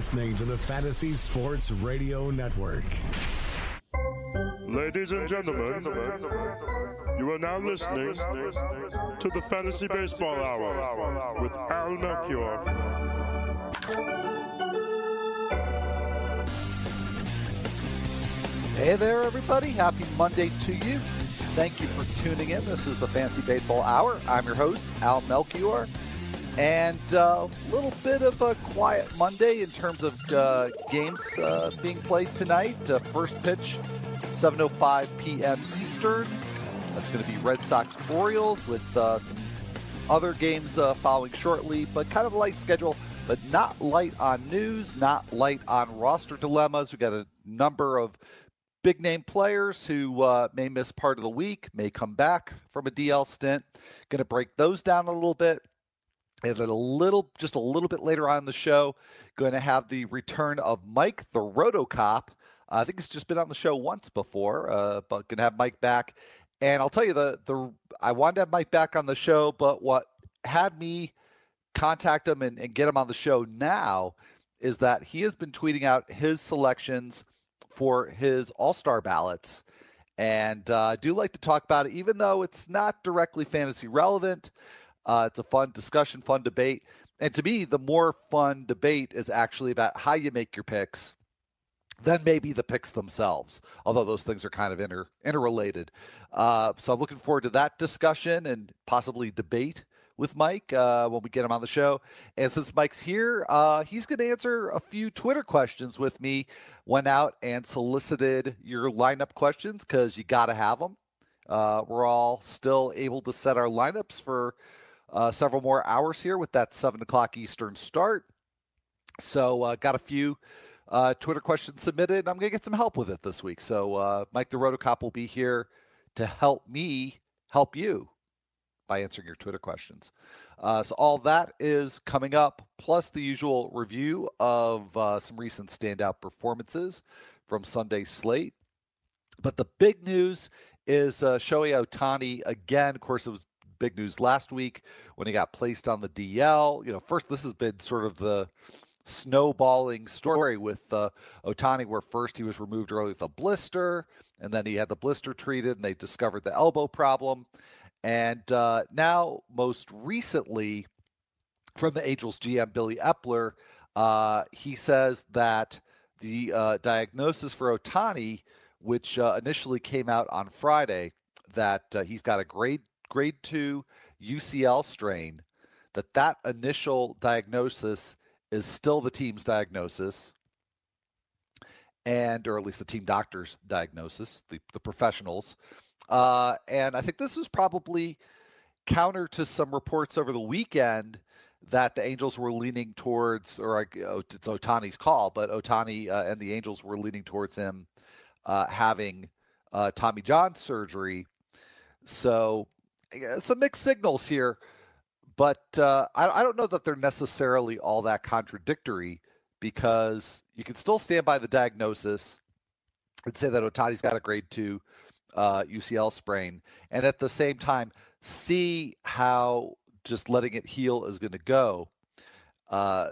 You're listening to the Fantasy Sports Radio Network. Ladies and gentlemen, you are now listening to the Fantasy Baseball Hour with Al Melchior. Hey there, everybody. Happy Monday to you. Thank you for tuning in. This is the Fantasy Baseball Hour. I'm your host, Al Melchior. And a uh, little bit of a quiet Monday in terms of uh, games uh, being played tonight. First pitch, 7.05 p.m. Eastern. That's going to be Red Sox Orioles with uh, some other games uh, following shortly, but kind of a light schedule, but not light on news, not light on roster dilemmas. we got a number of big name players who uh, may miss part of the week, may come back from a DL stint. Going to break those down a little bit. And a little, just a little bit later on the show, going to have the return of Mike, the Rotocop. Uh, I think he's just been on the show once before, uh, but going to have Mike back. And I'll tell you the the I wanted to have Mike back on the show, but what had me contact him and, and get him on the show now is that he has been tweeting out his selections for his All Star ballots. And uh, I do like to talk about it, even though it's not directly fantasy relevant. Uh, it's a fun discussion, fun debate. And to me, the more fun debate is actually about how you make your picks than maybe the picks themselves, although those things are kind of inter interrelated. Uh, so I'm looking forward to that discussion and possibly debate with Mike uh, when we get him on the show. And since Mike's here, uh, he's going to answer a few Twitter questions with me. Went out and solicited your lineup questions because you got to have them. Uh, we're all still able to set our lineups for uh, several more hours here with that seven o'clock Eastern start. So, uh, got a few uh, Twitter questions submitted. And I'm going to get some help with it this week. So, Mike the Rotocop will be here to help me help you by answering your Twitter questions. Uh, so all that is coming up, plus the usual review of uh, some recent standout performances from Sunday slate. But the big news is uh, Shohei Ohtani again. Of course, it was big news last week when he got placed on the DL. You know, first this has been sort of the snowballing story with uh, Ohtani, where first he was removed early with a blister, and then he had the blister treated, and they discovered the elbow problem. And uh, now, most recently, from the Angels GM Billy Eppler, uh, he says that the uh, diagnosis for Ohtani, which uh, initially came out on Friday, that uh, he's got a grade grade two UCL strain, that that initial diagnosis is still the team's diagnosis, and or at least the team doctor's diagnosis, the the professionals. Uh, and I think this is probably counter to some reports over the weekend that the Angels were leaning towards, or it's Ohtani's call, but Ohtani uh, and the Angels were leaning towards him uh, having uh, Tommy John surgery. So some mixed signals here, but uh, I, I, don't know that they're necessarily all that contradictory because you can still stand by the diagnosis and say that Ohtani's got a grade two uh, UCL sprain, and at the same time see how just letting it heal is going to go. Uh,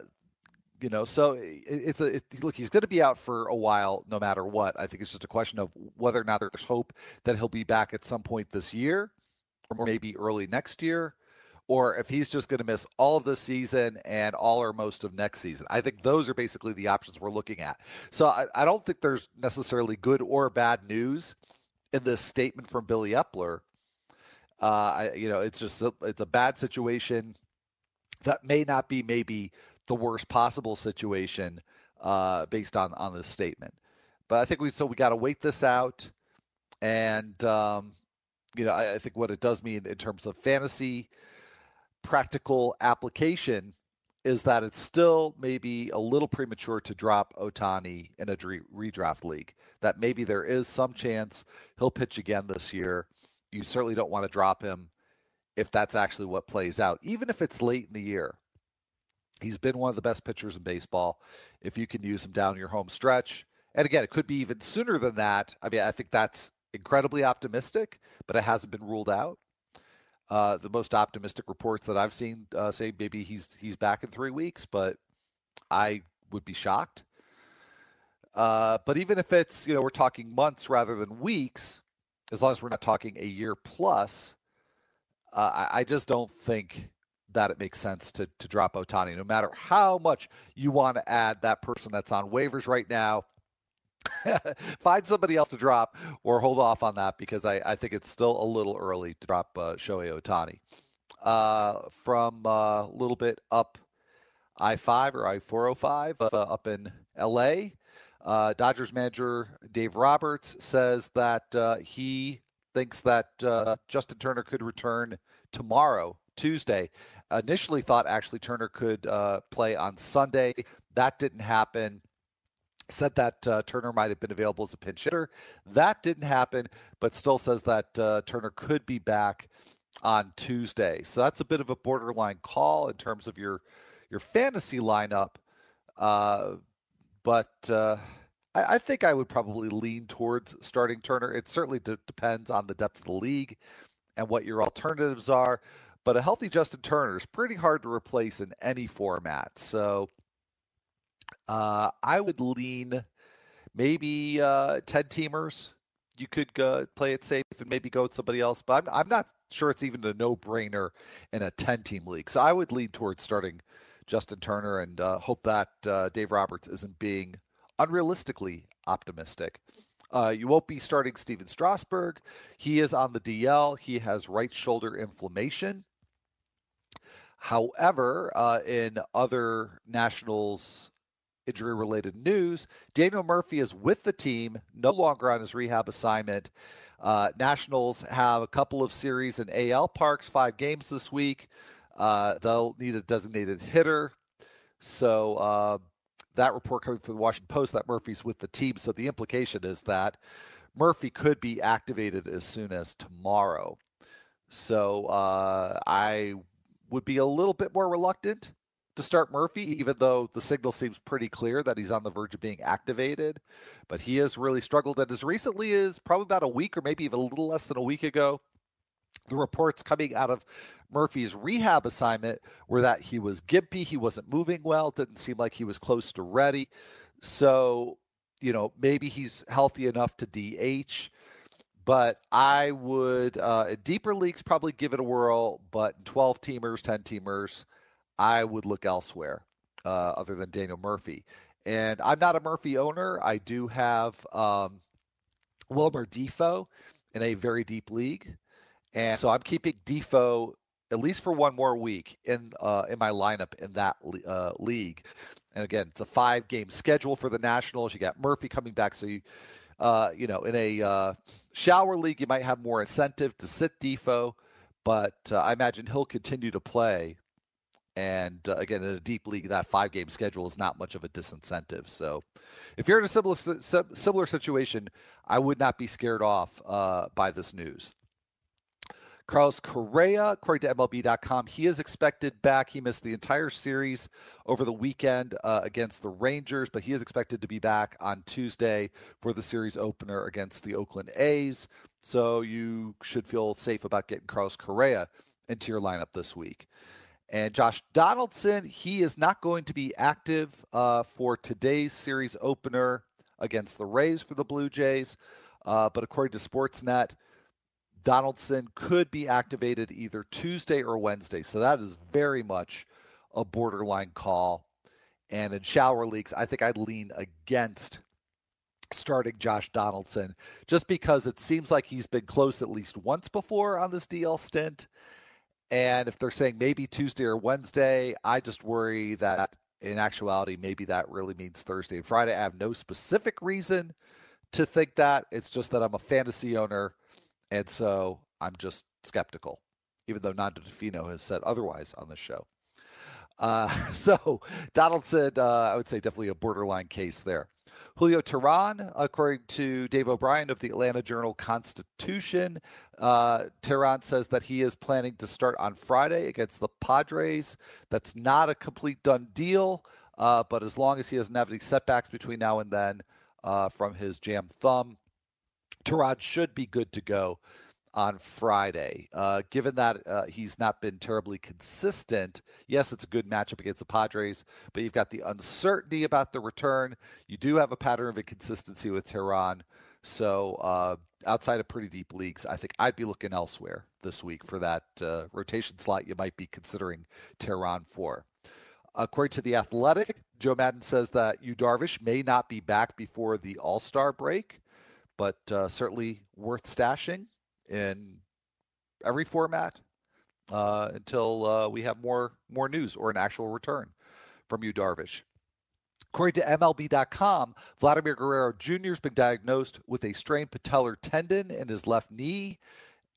you know, so it, it's a it, look. He's going to be out for a while, no matter what. I think it's just a question of whether or not there's hope that he'll be back at some point this year, or maybe early next year, or if he's just going to miss all of this season and all or most of next season. I think those are basically the options we're looking at. So I, I don't think there's necessarily good or bad news in this statement from Billy Eppler. Uh, I, you know, it's just a, it's a bad situation that may not be maybe the worst possible situation uh, based on on this statement. But I think we so we got to wait this out, and um, you know, I, I, think what it does mean in terms of fantasy practical application is that it's still maybe a little premature to drop Ohtani in a redraft league. That maybe there is some chance he'll pitch again this year. You certainly don't want to drop him if that's actually what plays out, even if it's late in the year. He's been one of the best pitchers in baseball. If you can use him down your home stretch, and again, it could be even sooner than that. I mean, I think that's incredibly optimistic, but it hasn't been ruled out. Uh, the most optimistic reports that I've seen uh, say maybe he's he's back in three weeks, but I would be shocked. Uh, but even if it's you know we're talking months rather than weeks, as long as we're not talking a year plus, uh, I, I just don't think that it makes sense to to drop Ohtani, no matter how much you want to add that person that's on waivers right now. Find somebody else to drop or hold off on that because I, I think it's still a little early to drop uh, Shohei Ohtani. Uh, from a uh, little bit up I 5 or I 405 uh, up in LA, uh, Dodgers manager Dave Roberts says that uh, he thinks that uh, Justin Turner could return tomorrow, Tuesday. Initially thought actually Turner could play on Sunday. That didn't happen. Said that uh, Turner might have been available as a pinch hitter. That didn't happen, but still says that uh, Turner could be back on Tuesday. So that's a bit of a borderline call in terms of your your fantasy lineup. Uh, but uh, I, I, think I would probably lean towards starting Turner. It certainly depends on the depth of the league and what your alternatives are. But a healthy Justin Turner is pretty hard to replace in any format. So uh, I would lean maybe uh, 10 teamers. You could go, play it safe and maybe go with somebody else. But I'm, I'm not sure it's even a no brainer in a 10 team league. So I would lean towards starting Justin Turner and uh, hope that uh, Dave Roberts isn't being unrealistically optimistic. Uh, you won't be starting Stephen Strasburg. He is on the DL. He has right shoulder inflammation. However, uh, in other Nationals injury related news, Daniel Murphy is with the team, no longer on his rehab assignment. Uh, Nationals have a couple of series in AL parks, five games this week. Uh, they'll need a designated hitter. So uh, that report coming from the Washington Post that Murphy's with the team. So the implication is that Murphy could be activated as soon as tomorrow. So uh, I would be a little bit more reluctant to start Murphy, even though the signal seems pretty clear that he's on the verge of being activated. But he has really struggled. And as recently as probably about a week or maybe even a little less than a week ago, the reports coming out of Murphy's rehab assignment were that he was gimpy, he wasn't moving well, didn't seem like he was close to ready. So, you know, maybe he's healthy enough to DH. But I would, uh, deeper leagues, probably give it a whirl. But 12 teamers, 10 teamers, I would look elsewhere uh, other than Daniel Murphy. And I'm not a Murphy owner. I do have um, Wilmer Difo in a very deep league. And so I'm keeping Difo at least for one more week in uh, in my lineup in that uh, league. And again, it's a five game schedule for the Nationals. You got Murphy coming back, so you uh, you know in a uh, shower league you might have more incentive to sit Defoe, but uh, I imagine he'll continue to play. And uh, again, in a deep league, that five game schedule is not much of a disincentive. So, if you're in a similar similar situation, I would not be scared off by this news. Carlos Correa, according to MLB.com, he is expected back. He missed the entire series over the weekend uh, against the Rangers, but he is expected to be back on Tuesday for the series opener against the Oakland A's. So you should feel safe about getting Carlos Correa into your lineup this week. And Josh Donaldson, he is not going to be active uh, for today's series opener against the Rays for the Blue Jays. Uh, but according to Sportsnet, Donaldson could be activated either Tuesday or Wednesday. So that is very much a borderline call. And in shower leaks, I think I'd lean against starting Josh Donaldson just because it seems like he's been close at least once before on this DL stint. And if they're saying maybe Tuesday or Wednesday, I just worry that in actuality, maybe that really means Thursday and Friday. I have no specific reason to think that. It's just that I'm a fantasy owner and so I'm just skeptical, even though Nando Di Fino has said otherwise on the show. Uh, so Donaldson, uh, I would say definitely a borderline case there. Julio Teheran, according to Dave O'Brien of the Atlanta Journal Constitution, uh, Teheran says that he is planning to start on Friday against the Padres. That's not a complete done deal, uh, but as long as he doesn't have any setbacks between now and then uh, from his jam thumb, Teheran should be good to go on Friday. Uh, given that uh, he's not been terribly consistent, yes, it's a good matchup against the Padres, but you've got the uncertainty about the return. You do have a pattern of inconsistency with Teheran. So uh, outside of pretty deep leagues, I think I'd be looking elsewhere this week for that uh, rotation slot you might be considering Teheran for. According to The Athletic, Joe Maddon says that Yu Darvish may not be back before the All Star break, but uh, certainly worth stashing in every format uh, until uh, we have more more news or an actual return from Yu Darvish. According to MLB.com, Vladimir Guerrero Jr. has been diagnosed with a strained patellar tendon in his left knee,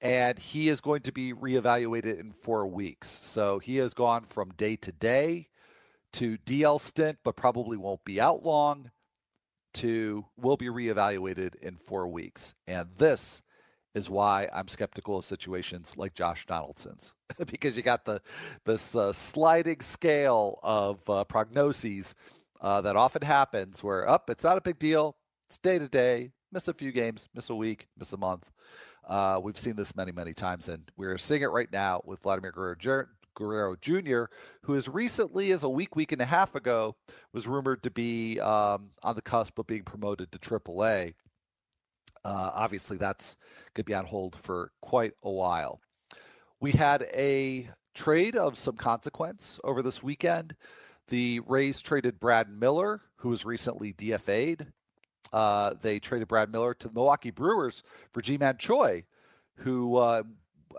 and he is going to be reevaluated in four weeks. So he has gone from day to day to DL stint, but probably won't be out long, to will be reevaluated in four weeks. And this is why I'm skeptical of situations like Josh Donaldson's because you got the this uh, sliding scale of uh, prognoses uh, that often happens where up oh, it's not a big deal it's day to day miss a few games miss a week miss a month uh, we've seen this many many times and we're seeing it right now with Vladimir Guerrero, Guerrero Jr., who as recently as a week, week and a half ago, was rumored to be um, on the cusp of being promoted to AAA. Uh, obviously, that's going to be on hold for quite a while. We had a trade of some consequence over this weekend. The Rays traded Brad Miller, who was recently DFA'd. Uh, they traded Brad Miller to the Milwaukee Brewers for Ji-Man Choi, who uh,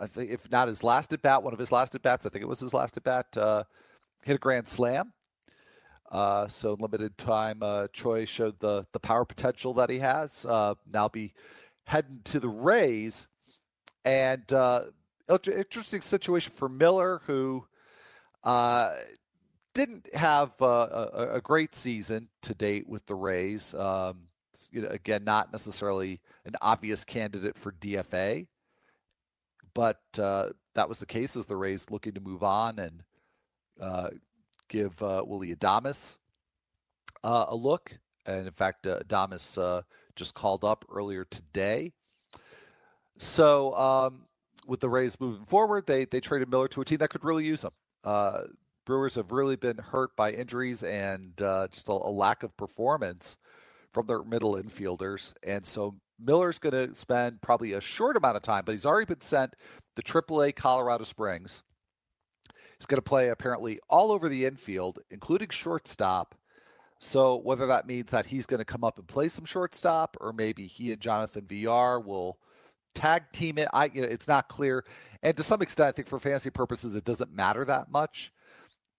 I think, if not his last at bat, one of his last at bats, I think it was his last at bat, uh, hit a grand slam. Uh, so limited time, uh, Choi showed the the power potential that he has. Uh, now be heading to the Rays, and uh, interesting situation for Miller, who uh, didn't have uh, a, a, great season to date with the Rays. Um, you know, again, not necessarily an obvious candidate for DFA, but that was the case as the Rays looking to move on and give uh, Willy Adames uh, a look. And in fact, uh, Adames uh, just called up earlier today. So um, with the Rays moving forward, they they traded Miller to a team that could really use him. Uh, Brewers have really been hurt by injuries and uh, just a, a, lack of performance from their middle infielders. And so Miller's going to spend probably a short amount of time, but he's already been sent to AAA Colorado Springs. He's going to play apparently all over the infield, including shortstop. So whether that means that he's going to come up and play some shortstop, or maybe he and Jonathan Villar will tag team it, I you know, it's not clear. And to some extent, I think for fantasy purposes, it doesn't matter that much.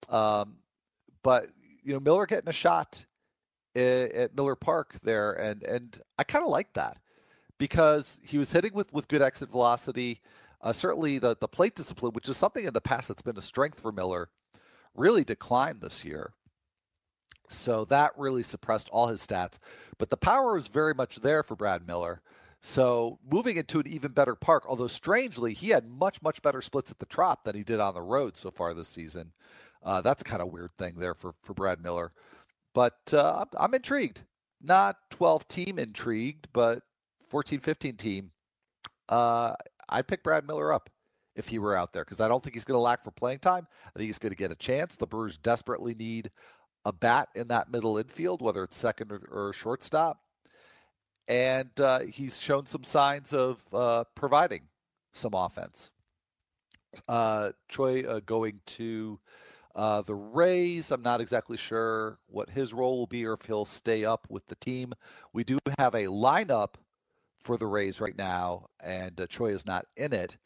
Um, but you know, Miller getting a shot at Miller Park there, and and I kind of like that because he was hitting with with good exit velocity. Uh, certainly, the the plate discipline, which is something in the past that's been a strength for Miller, really declined this year. So that really suppressed all his stats. But the power was very much there for Brad Miller. So moving into an even better park, although strangely, he had much, much better splits at the Trop than he did on the road so far this season. Uh, that's kind of weird thing there for, for Brad Miller. But uh, I'm intrigued. Not 12 team intrigued, but 14, 15 team. Uh, I'd pick Brad Miller up if he were out there because I don't think he's going to lack for playing time. I think he's going to get a chance. The Brewers desperately need a bat in that middle infield, whether it's second or, or shortstop. And uh, he's shown some signs of uh, providing some offense. Uh, uh, going to uh, the Rays. I'm not exactly sure what his role will be or if he'll stay up with the team. We do have a lineup for the Rays right now, and uh, Choi is not in it.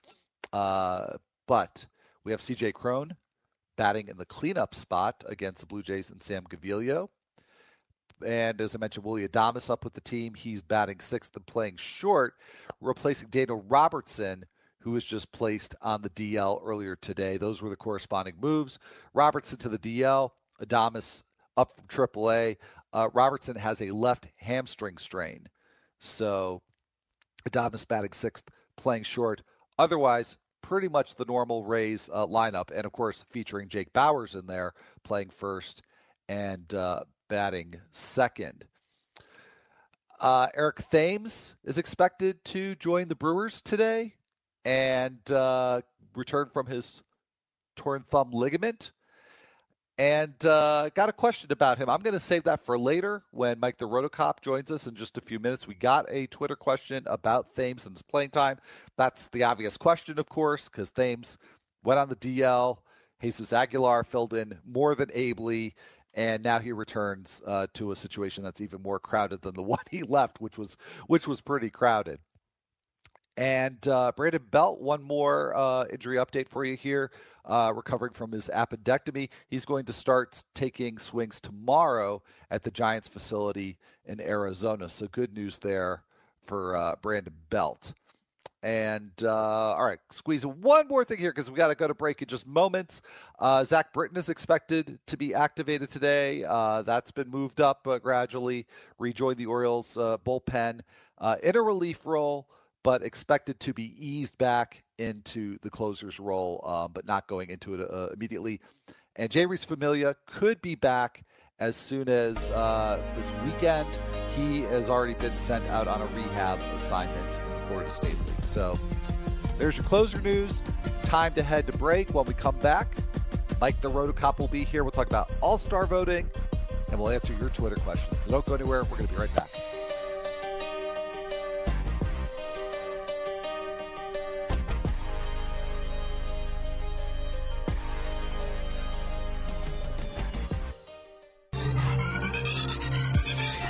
Uh, but we have CJ Cron batting in the cleanup spot against the Blue Jays and Sam Gaviglio. And as I mentioned, Willy Adames up with the team. He's batting sixth and playing short, replacing Daniel Robertson, who was just placed on the DL earlier today. Those were the corresponding moves. Robertson to the DL, Adames up from AAA. Uh, Robertson has a left hamstring strain. So Adames batting sixth, playing short. Otherwise, pretty much the normal Rays uh, lineup. And of course, featuring Jake Bauers in there, playing first and uh, batting second. Uh, Eric Thames is expected to join the Brewers today and uh, return from his torn thumb ligament. And uh, got a question about him. I'm going to save that for later when Mike the Rotocop joins us in just a few minutes. We got a Twitter question about Thames and his playing time. That's the obvious question, of course, because Thames went on the DL. Jesus Aguilar filled in more than ably, and now he returns uh, to a situation that's even more crowded than the one he left, which was which was pretty crowded. And uh, Brandon Belt, one more uh, injury update for you here. Uh, recovering from his appendectomy, he's going to start taking swings tomorrow at the Giants facility in Arizona. So good news there for uh, Brandon Belt. And uh, all right, squeeze one more thing here because we got to go to break in just moments. Uh, Zach Britton is expected to be activated today. That's been moved up gradually. Rejoined the Orioles bullpen in a relief role but expected to be eased back into the closer's role, um, but not going into it uh, immediately. And Jeurys Familia could be back as soon as uh, this weekend. He has already been sent out on a rehab assignment in the Florida State League. So there's your closer news. Time to head to break. When we come back, Mike the Rotocop will be here. We'll talk about All Star voting and we'll answer your Twitter questions. So don't go anywhere. We're going to be right back.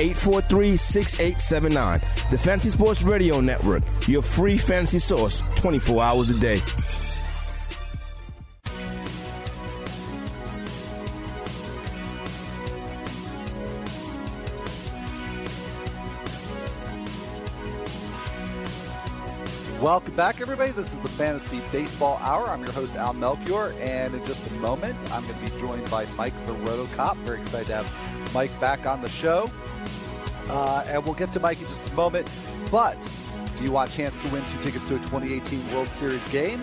843 6879. The Fantasy Sports Radio Network, your free fantasy source 24 hours a day. Welcome back, everybody. This is the Fantasy Baseball Hour. I'm your host, Al Melchior, and in just a moment, I'm going to be joined by Mike the Rotocop. Very excited to have Mike back on the show. Uh, and we'll get to Mike in just a moment. But if you want a chance to win two tickets to a 2018 World Series game,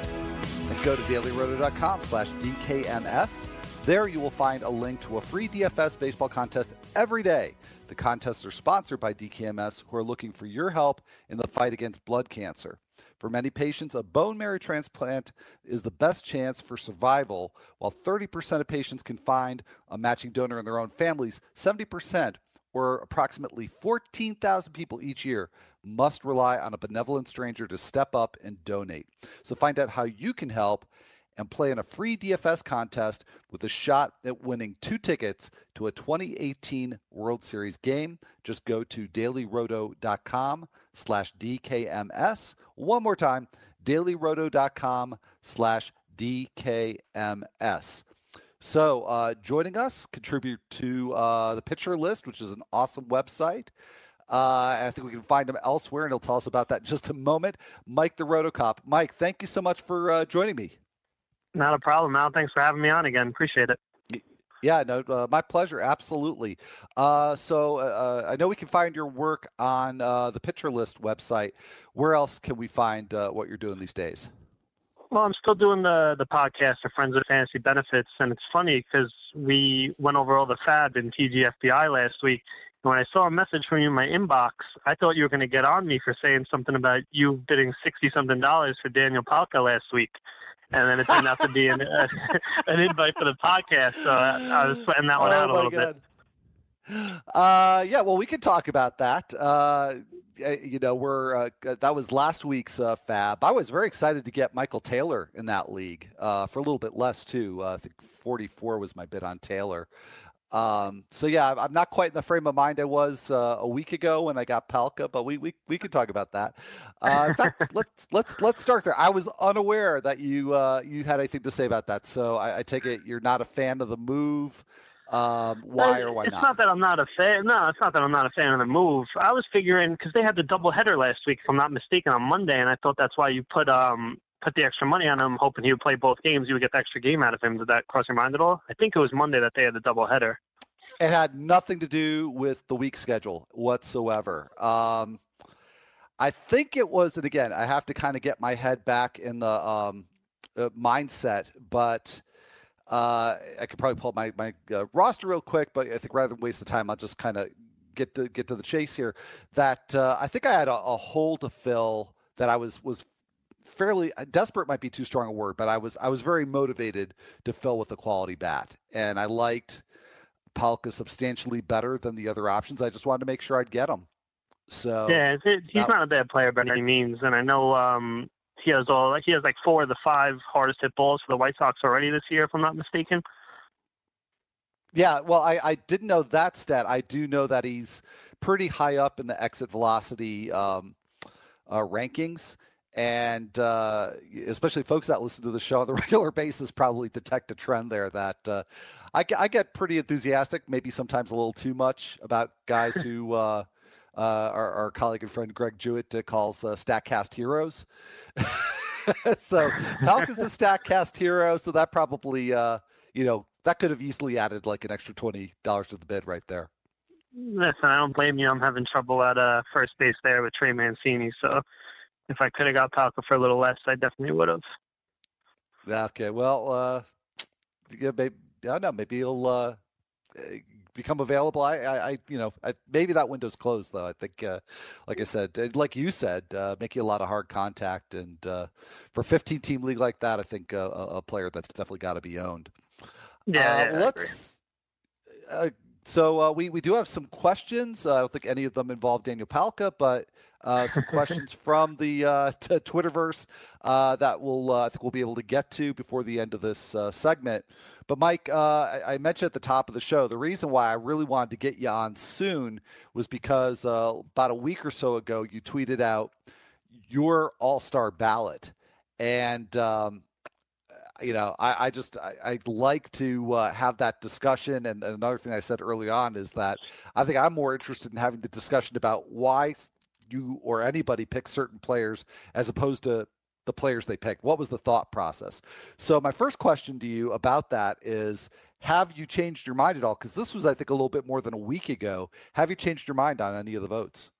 then go to dailyroto.com slash DKMS. There you will find a link to a free DFS baseball contest every day. The contests are sponsored by DKMS, who are looking for your help in the fight against blood cancer. For many patients, a bone marrow transplant is the best chance for survival. While 30% of patients can find a matching donor in their own families, 70%, or approximately 14,000 people each year, must rely on a benevolent stranger to step up and donate. So find out how you can help and play in a free DFS contest with a shot at winning two tickets to a 2018 World Series game. Just go to dailyroto.com slash DKMS. One more time, dailyroto.com slash DKMS. So, uh, joining us, contribute to uh, the Pitcher List, which is an awesome website. Uh, I think we can find him elsewhere, and he'll tell us about that in just a moment. Mike the Rotocop. Mike, thank you so much for uh, joining me. Not a problem, Al. Thanks for having me on again. Appreciate it. Yeah, no, uh, my pleasure. Absolutely. Uh, so uh, I know we can find your work on uh, the Pitcher List website. Where else can we find uh, what you're doing these days? Well, I'm still doing the the podcast, the Friends of Fantasy Benefits, and it's funny because we went over all the FAB in TGFBI last week. And when I saw a message from you in my inbox, I thought you were going to get on me for saying something about you bidding sixty something dollars for Daniel Palka last week and then it turned out to be an, uh, an invite for the podcast. So I, I was sweating that one oh out a little God. bit. Uh, yeah, well, we can talk about that. Uh, you know, we're uh, that was last week's uh, fab. I was very excited to get Michael Taylor in that league uh, for a little bit less too. Uh, I think 44 was my bid on Taylor. Um, so yeah, I'm not quite in the frame of mind I was uh, a week ago when I got Palka, but we we we could talk about that. Uh, in fact, let's let's let's start there. I was unaware that you uh, you had anything to say about that, so I, I take it you're not a fan of the move. Um, why or why it's not? It's not that I'm not a fan. No, it's not that I'm not a fan of the move. I was figuring because they had the double header last week, if I'm not mistaken, on Monday, and I thought that's why you put um put the extra money on him, hoping he would play both games. You would get the extra game out of him. Did that cross your mind at all? I think it was Monday that they had the double header. It had nothing to do with the week schedule whatsoever. Um, I think it was, and again, I have to kind of get my head back in the um, uh, mindset, but uh, I could probably pull up my my uh, roster real quick. But I think rather than waste the time, I'll just kind of get to get to the chase here. That uh, I think I had a, a hole to fill that I was was fairly uh, desperate might be too strong a word, but I was I was very motivated to fill with a quality bat, and I liked Palka substantially better than the other options. I just wanted to make sure I'd get him. So yeah, it, he's that, not a bad player by any means, and I know um, he has all he has like four of the five hardest hit balls for the White Sox already this year, if I'm not mistaken. Yeah, well, I, I didn't know that stat. I do know that he's pretty high up in the exit velocity um, uh, rankings and uh, especially folks that listen to the show on the regular basis probably detect a trend there that uh, I, I, get pretty enthusiastic, maybe sometimes a little too much about guys who uh, our, our, colleague and friend Greg Jewett uh, calls uh, Statcast heroes. so Palka's a Statcast hero, so that probably uh, you know that could have easily added like an extra twenty dollars to the bid right there. Listen, I don't blame you. I'm having trouble at uh, first base there with Trey Mancini, so if I could have got Palka for a little less, I definitely would have. Okay, well, uh, yeah, maybe, I don't know. Maybe he'll uh, become available. I, I, I you know, I, maybe that window's closed though. I think, uh, like I said, like you said, uh, making a lot of hard contact, and uh, for 15 team league like that, I think uh, a, a player that's definitely got to be owned. Yeah, uh, yeah let's. Uh, so uh, we we do have some questions. I don't think any of them involve Daniel Palka, but uh, some questions from the uh, t- Twitterverse uh, that we'll uh, I think we'll be able to get to before the end of this uh, segment. But Mike, uh, I-, I, mentioned at the top of the show the reason why I really wanted to get you on soon was because about a week or so ago you tweeted out your All Star ballot, and um, you know, I, I just I, I, like to uh, have that discussion. And, and, another thing I said early on is that I think I'm more interested in having the discussion about why you or anybody pick certain players as opposed to the players they picked. What was the thought process? So my first question to you about that is have you changed your mind at all? Because this was, I think, a little bit more than a week ago. Have you changed your mind on any of the votes?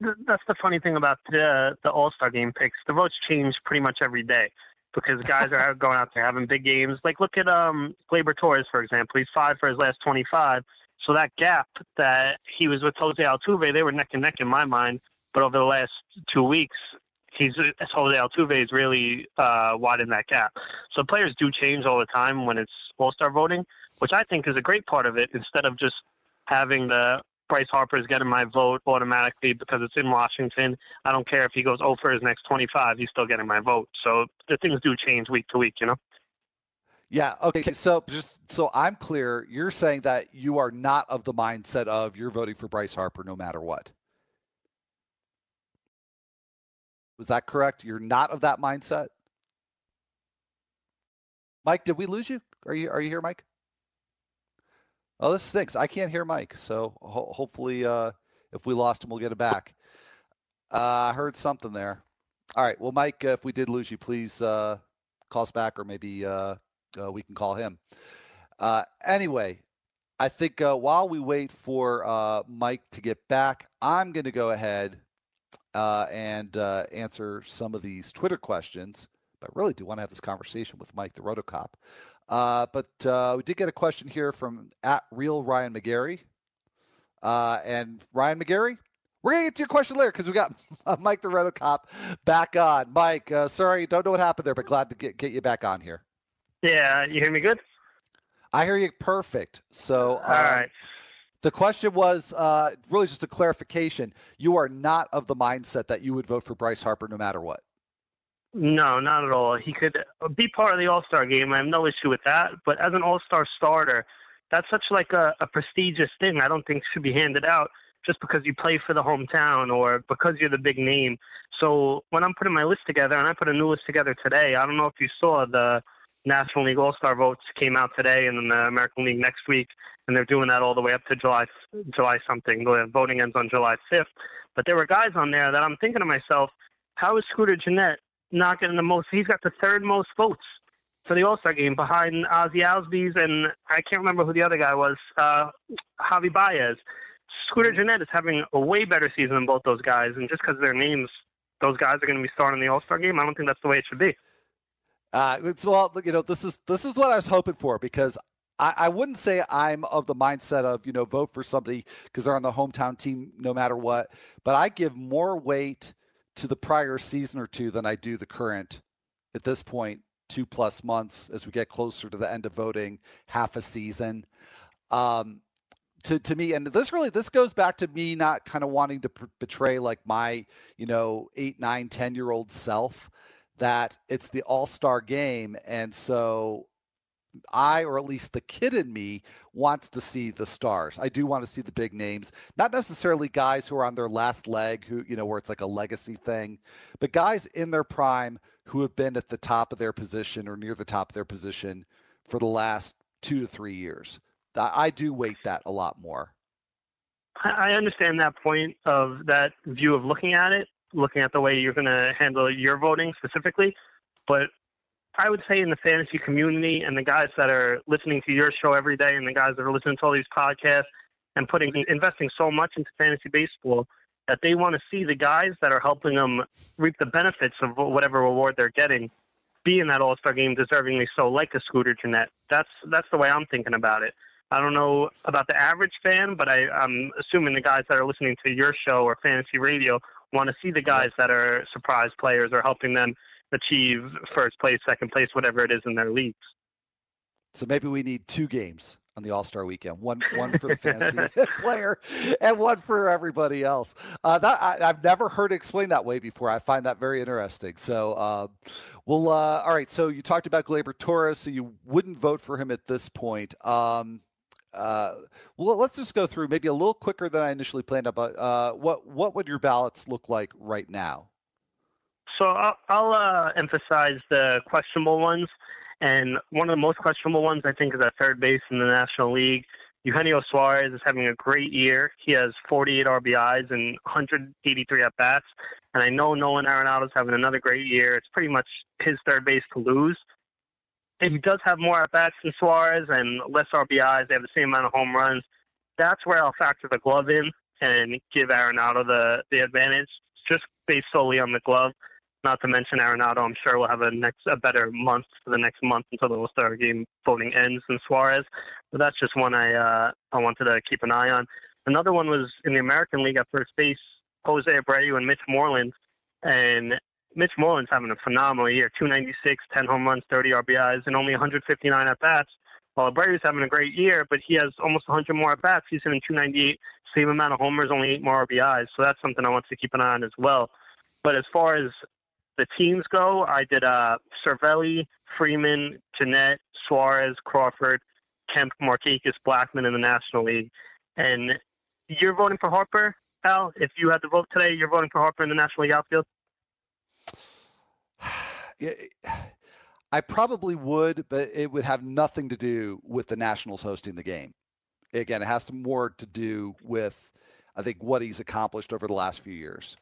That's the funny thing about the the All Star Game picks. The votes change pretty much every day because guys are going out there having big games. Like look at um Gleyber Torres, for example. He's five for his last twenty five. So that gap that he was with Jose Altuve, they were neck and neck in my mind. But over the last two weeks, he's Jose Altuve is really uh, widened that gap. So players do change all the time when it's All Star voting, which I think is a great part of it. Instead of just having the Bryce Harper is getting my vote automatically because it's in Washington. I don't care if he goes over his next 25, he's still getting my vote. So the things do change week to week, you know? Yeah. Okay. So just so I'm clear, you're saying that you are not of the mindset of you're voting for Bryce Harper no matter what. Was that correct? You're not of that mindset. Mike, did we lose you? Are you are you here, Mike? Oh, this stinks. I can't hear Mike. So ho- hopefully, uh, if we lost him, we'll get it back. Uh, I heard something there. All right. Well, Mike, if we did lose you, please uh, call us back, or maybe uh, uh, we can call him. Uh, anyway, I think uh, while we wait for uh, Mike to get back, I'm going to go ahead uh, and uh, answer some of these Twitter questions. But I really do want to have this conversation with Mike, the Rotocop. But we did get a question here from at real Ryan McGarry. And Ryan McGarry, we're going to get to your question later because we got Mike, the Rotocop, back on. Mike, uh, sorry, don't know what happened there, but glad to get, get you back on here. Yeah, you hear me good? I hear you perfect. So, all right The question was uh, really just a clarification. You are not of the mindset that you would vote for Bryce Harper no matter what. No, not at all. He could be part of the All Star game. I have no issue with that. But as an All Star starter, that's such like a, a prestigious thing. I don't think should be handed out just because you play for the hometown or because you're the big name. So when I'm putting my list together, and I put a new list together today, I don't know if you saw the National League All Star votes came out today, and then the American League next week, and they're doing that all the way up to July July something. The voting ends on July 5th. But there were guys on there that I'm thinking to myself, how is Scooter Gennett not getting the most? He's got the third most votes for the All Star game behind Ozzie Albies and I can't remember who the other guy was, uh, Javi Baez. Scooter Gennett is having a way better season than both those guys, and just because their names, those guys are going to be starting the All Star game. I don't think that's the way it should be. Uh, well, you know, this is this is what I was hoping for because I, I wouldn't say I'm of the mindset of you know vote for somebody because they're on the hometown team no matter what, but I give more weight to the prior season or two than I do the current at this point two plus months as we get closer to the end of voting, half a season. Um, to, to me, and this really this goes back to me not kind of wanting to betray like my you know eight nine ten year old self that it's the all star game, and so I, or at least the kid in me, wants to see the stars. I do want to see the big names, not necessarily guys who are on their last leg, who, you know, where it's like a legacy thing, but guys in their prime who have been at the top of their position or near the top of their position for the last two to three years. I do weight that a lot more. I understand that point of that view of looking at it, looking at the way you're going to handle your voting specifically. But I would say in the fantasy community and the guys that are listening to your show every day and the guys that are listening to all these podcasts and putting investing so much into fantasy baseball that they want to see the guys that are helping them reap the benefits of whatever reward they're getting be in that All Star game deservingly so, like a Scooter Gennett. That's that's the way I'm thinking about it. I don't know about the average fan, but I, I'm assuming the guys that are listening to your show or fantasy radio want to see the guys that are surprise players or helping them achieve first place, second place, whatever it is in their leagues. So maybe we need two games on the All Star Weekend. One one for the fantasy player, and one for everybody else. Uh, that I, have never heard it explained that way before. I find that very interesting. So, uh, well, uh, all right. So you talked about Gleyber Torres. So you wouldn't vote for him at this point. Um, uh, well, let's just go through maybe a little quicker than I initially planned. But uh, what what would your ballots look like right now? So I'll, I'll uh, emphasize the questionable ones. And one of the most questionable ones, I think, is at third base in the National League. Eugenio Suarez is having a great year. He has 48 RBIs and 183 at bats. And I know Nolan Arenado is having another great year. It's pretty much his third base to lose. He does have more at bats than Suarez and less RBIs. They have the same amount of home runs. That's where I'll factor the glove in and give Arenado the, the advantage, just based solely on the glove. Not to mention Arenado, I'm sure will have a next a better month for the next month until the All Star game voting ends than Suarez. But that's just one I uh, I wanted to keep an eye on. Another one was in the American League at first base, Jose Abreu and Mitch Moreland. And Mitch Moreland's having a phenomenal year 296, 10 home runs, 30 RBIs, and only 159 at bats. While Abreu's having a great year, but he has almost 100 more at bats. He's hitting 298, same amount of homers, only eight more RBIs. So that's something I want to keep an eye on as well. But as far as the teams go, I did uh, Cervelli, Freeman, Gennett, Suarez, Crawford, Kemp, Markakis, Blackmon in the National League. And you're voting for Harper, Al? If you had to vote today, you're voting for Harper in the National League outfield? I probably would, but it would have nothing to do with the Nationals hosting the game. Again, it has more to do with, I think, what he's accomplished over the last few years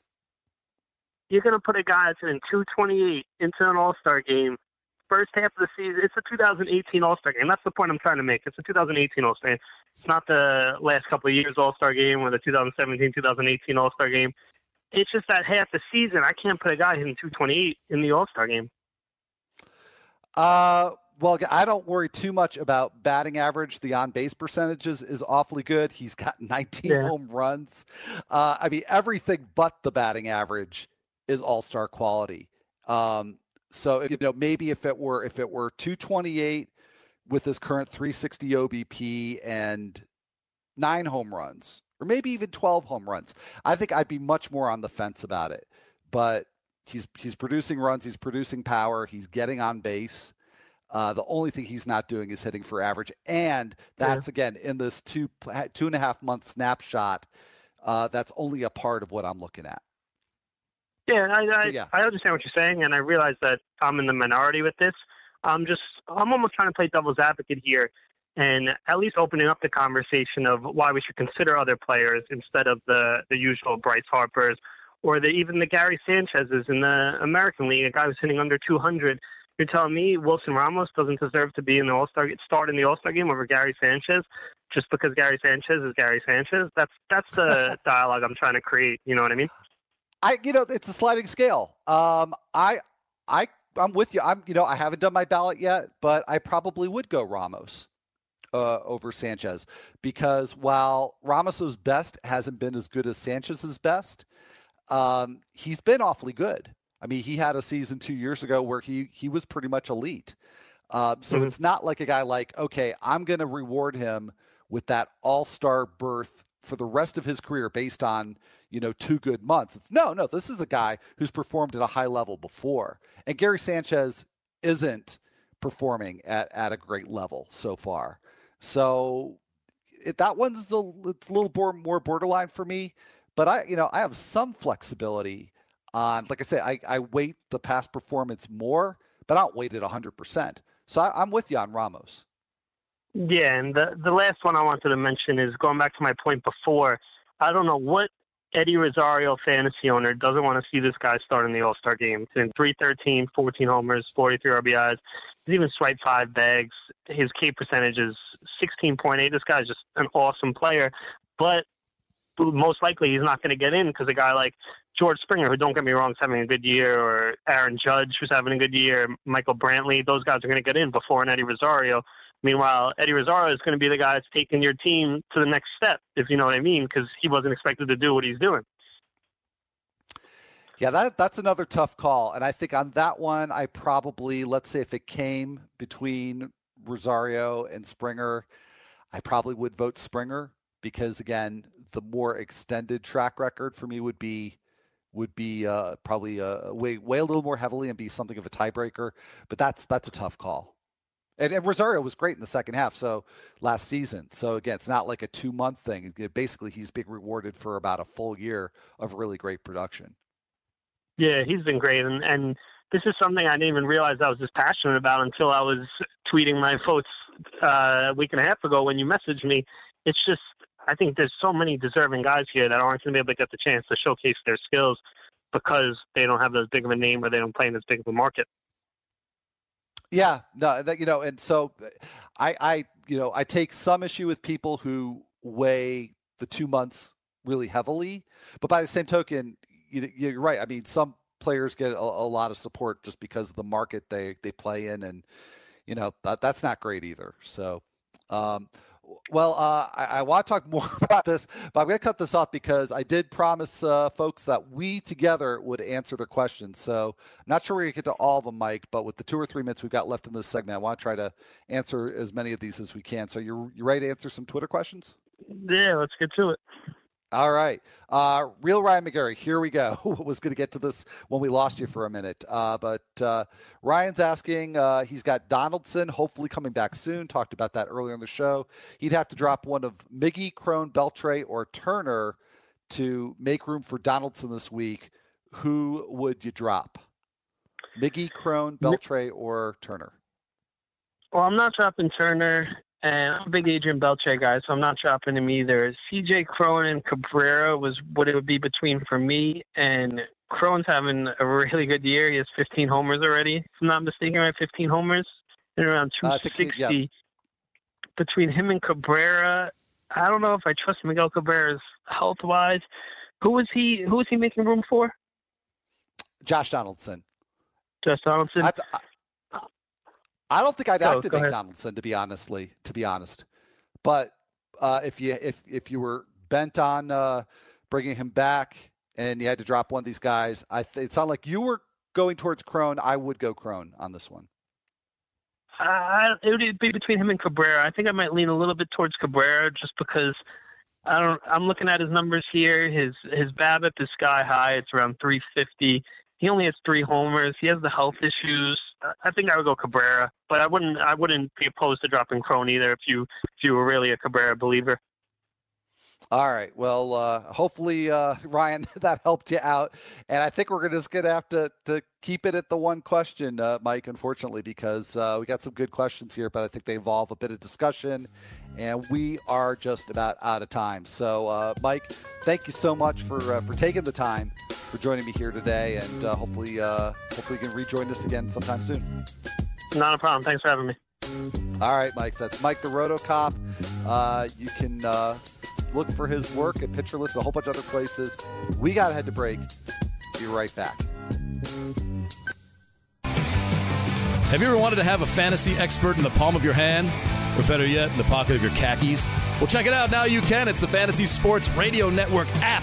you're going to put a guy that's in 228 into an All Star game. First half of the season, it's a 2018 All Star game. That's the point I'm trying to make. It's a 2018 All Star game. It's not the last couple of years All Star game or the 2017 2018 All Star game. It's just that half the season, I can't put a guy hitting 228 in the All Star game. Uh, well, I don't worry too much about batting average. The on base percentages is awfully good. He's got 19 yeah. home runs. Uh, I mean, everything but the batting average is all star quality. Um, so you know maybe if it were if it were 228 with his current 360 OBP and nine home runs or maybe even 12 home runs, I think I'd be much more on the fence about it. But he's he's producing runs, he's producing power, he's getting on base. Uh, the only thing he's not doing is hitting for average, and that's yeah. again in this two two and a half month snapshot. Uh, that's only a part of what I'm looking at. Yeah, I, I, so, yeah. I understand what you're saying, and I realize that I'm in the minority with this. I'm just I'm almost trying to play devil's advocate here, and at least opening up the conversation of why we should consider other players instead of the the usual Bryce Harper's or the even the Gary Sanchez's in the American League, a guy who's hitting under 200 you're telling me Wilson Ramos doesn't deserve to be in the All Star start in the All Star game over Gary Sanchez just because Gary Sanchez is Gary Sanchez? That's that's the dialogue I'm trying to create. You know what I mean? I you know it's a sliding scale. Um, I I I'm with you. I'm you know I haven't done my ballot yet, but I probably would go Ramos. Uh, over Sanchez because while Ramos's best hasn't been as good as Sanchez's best, um, he's been awfully good. I mean, he had a season two years ago where he he was pretty much elite. Uh, so mm-hmm. it's not like a guy like, okay, I'm going to reward him with that all star berth for the rest of his career based on you know two good months. It's no, no. This is a guy who's performed at a high level before, and Gary Sanchez isn't performing at at a great level so far. So it, that one's a, it's a little more, more borderline for me. But I, you know, I have some flexibility on, like I said, I, I weight the past performance more, but I don't weight it 100%. So I, I'm with you on Ramos. Yeah, and the the last one I wanted to mention is going back to my point before. I don't know what Eddie Rosario fantasy owner doesn't want to see this guy start in the All Star game. He's in 313, 14 homers, 43 RBIs. Even swiped five bags. His K percentage is 16.8. This guy's just an awesome player, but most likely he's not going to get in because a guy like George Springer, who don't get me wrong, is having a good year, or Aaron Judge, who's having a good year, Michael Brantley, those guys are going to get in before an Eddie Rosario. Meanwhile, Eddie Rosario is going to be the guy that's taking your team to the next step, if you know what I mean, because he wasn't expected to do what he's doing. Yeah, that that's another tough call, and I think on that one, I probably let's say if it came between Rosario and Springer, I probably would vote Springer because again, the more extended track record for me would be would be uh, probably uh, weigh weigh a little more heavily and be something of a tiebreaker. But that's that's a tough call. And, and, Rosario was great in the second half. So last season. So again, it's not like a two month thing. Basically, he's being rewarded for about a full year of really great production. Yeah, he's been great, and and this is something I didn't even realize I was as passionate about until I was tweeting my votes uh, a week and a half ago when you messaged me. It's just I think there's so many deserving guys here that aren't going to be able to get the chance to showcase their skills because they don't have as big of a name or they don't play in as big of a market. Yeah, no, that you know, and so I, I, you know, I take some issue with people who weigh the two months really heavily, but by the same token, you, are right. I mean, some players get a, a, lot of support just because of the market they they play in, and you know that that's not great either. So, um, well, uh, I, I want to talk more about this, but I'm going to cut this off because I did promise uh, folks that we together would answer their questions. So I'm not sure we're going to get to all of them, Mike, but with the two or three minutes we've got left in this segment, I want to try to answer as many of these as we can. So you're, you ready to answer some Twitter questions? Yeah, let's get to it. All right. Uh, real Ryan McGarry, here we go. was going to get to this when we lost you for a minute. Uh, but uh, Ryan's asking, uh, he's got Donaldson hopefully coming back soon. Talked about that earlier in the show. He'd have to drop one of Miggy, Cron, Beltre, or Turner to make room for Donaldson this week. Who would you drop? Miggy, Cron, Beltre, or Turner? Well, I'm not dropping Turner. And I'm a big Adrian Beltre guy, so I'm not dropping him either. CJ Cron and Cabrera was what it would be between for me. And Cron's having a really good year. He has 15 homers already. If I'm not mistaken, right? 15 homers and around 260. Uh, yeah. Between him and Cabrera, I don't know if I trust Miguel Cabrera's health wise. Who was he? Who was he making room for? Josh Donaldson. Josh Donaldson. I, I don't think I'd oh, activate Donaldson to be honestly, to be honest. But uh, if you if if you were bent on uh, bringing him back and you had to drop one of these guys, I th- it sounded like you were going towards Cron. I would go Cron on this one. Uh, it would be between him and Cabrera. I think I might lean a little bit towards Cabrera just because I don't. I'm looking at his numbers here. His his BABIP is sky high. It's around 350. He only has three homers. He has the health issues. I think I would go Cabrera, but I wouldn't. I wouldn't be opposed to dropping Cron either if you if you were really a Cabrera believer. All right. Well, uh, hopefully, uh, Ryan, that helped you out. And I think we're just going to have to to keep it at the one question, uh, Mike. Unfortunately, because uh, we got some good questions here, but I think they involve a bit of discussion, and we are just about out of time. So, uh, Mike, thank you so much for uh, for taking the time for joining me here today, and uh, hopefully, uh, hopefully, you can rejoin us again sometime soon. Not a problem. Thanks for having me. All right, Mike. So that's Mike the Roto Cop. Uh, you can Look for his work at Pitcher List and a whole bunch of other places. We got to head to break. Be right back. Have you ever wanted to have a fantasy expert in the palm of your hand? Or better yet, in the pocket of your khakis? Well, check it out. Now you can. It's the Fantasy Sports Radio Network app.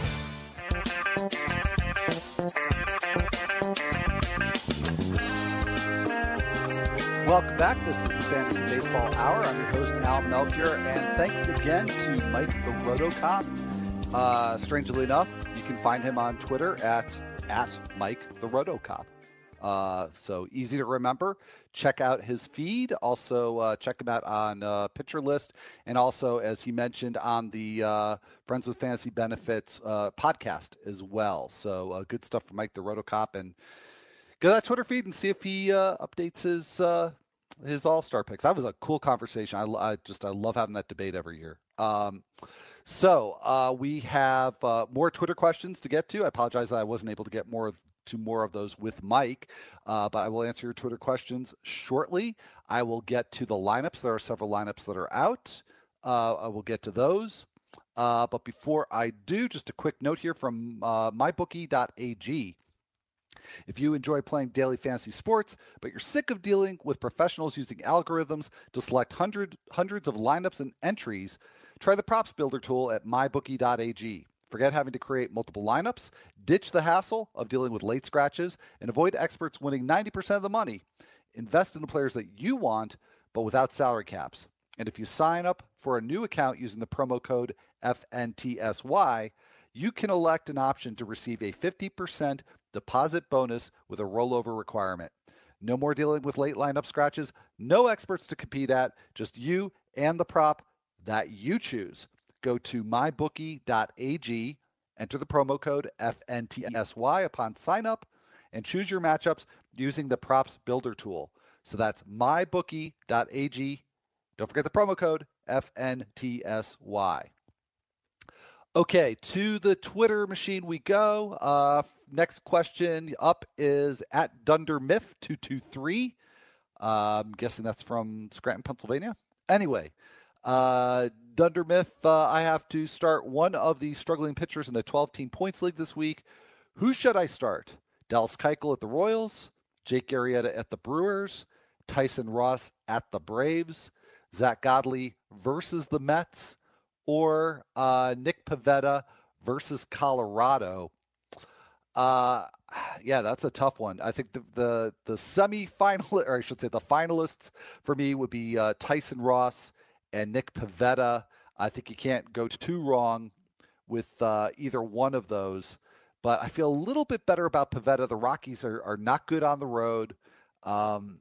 Welcome back. This is the Fantasy Baseball Hour. I'm your host, Al Melchior, and thanks again to Mike the Rotocop. Uh, strangely enough, you can find him on Twitter at at Mike the Rotocop. Uh, so easy to remember. Check out his feed. Also, uh, check him out on uh, Pitcher List, and also, as he mentioned, on the uh, Friends with Fantasy Benefits uh, podcast as well. So uh, good stuff from Mike the Rotocop, and go to that Twitter feed and see if he updates his his All Star picks. That was a cool conversation. I, I, just I love having that debate every year. Um, so uh, we have uh, more Twitter questions to get to. I apologize that I wasn't able to get more to more of those with Mike, uh, but I will answer your Twitter questions shortly. I will get to the lineups. There are several lineups that are out. Uh, I will get to those. Uh, but before I do, just a quick note here from uh, mybookie.ag. If you enjoy playing daily fantasy sports, but you're sick of dealing with professionals using algorithms to select hundred, hundreds of lineups and entries, try the props builder tool at mybookie.ag. Forget having to create multiple lineups, ditch the hassle of dealing with late scratches, and avoid experts winning 90% of the money. Invest in the players that you want, but without salary caps. And if you sign up for a new account using the promo code FNTSY, you can elect an option to receive a 50% deposit bonus with a rollover requirement. No more dealing with late lineup scratches, no experts to compete at, just you and the prop that you choose go to mybookie.ag, enter the promo code FNTSY upon sign up, and choose your matchups using the props builder tool. So that's mybookie.ag. Don't forget the promo code FNTSY. Okay, to the Twitter machine we go. Uh, next question up is at DunderMiff223. Uh, I'm guessing that's from Scranton, Pennsylvania. Anyway, uh, Dundermyth, uh, I have to start one of the struggling pitchers in a 12 team points league this week. Who should I start? Dallas Keuchel at the Royals, Jake Arrieta at the Brewers, Tyson Ross at the Braves, Zach Godley versus the Mets, or uh, Nick Pivetta versus Colorado. Uh, yeah, that's a tough one. I think the the the semifinal, or I should say, the finalists for me would be uh, Tyson Ross and Nick Pivetta. I think you can't go too wrong with uh, either one of those. But I feel a little bit better about Pivetta. The Rockies are, are not good on the road. Um,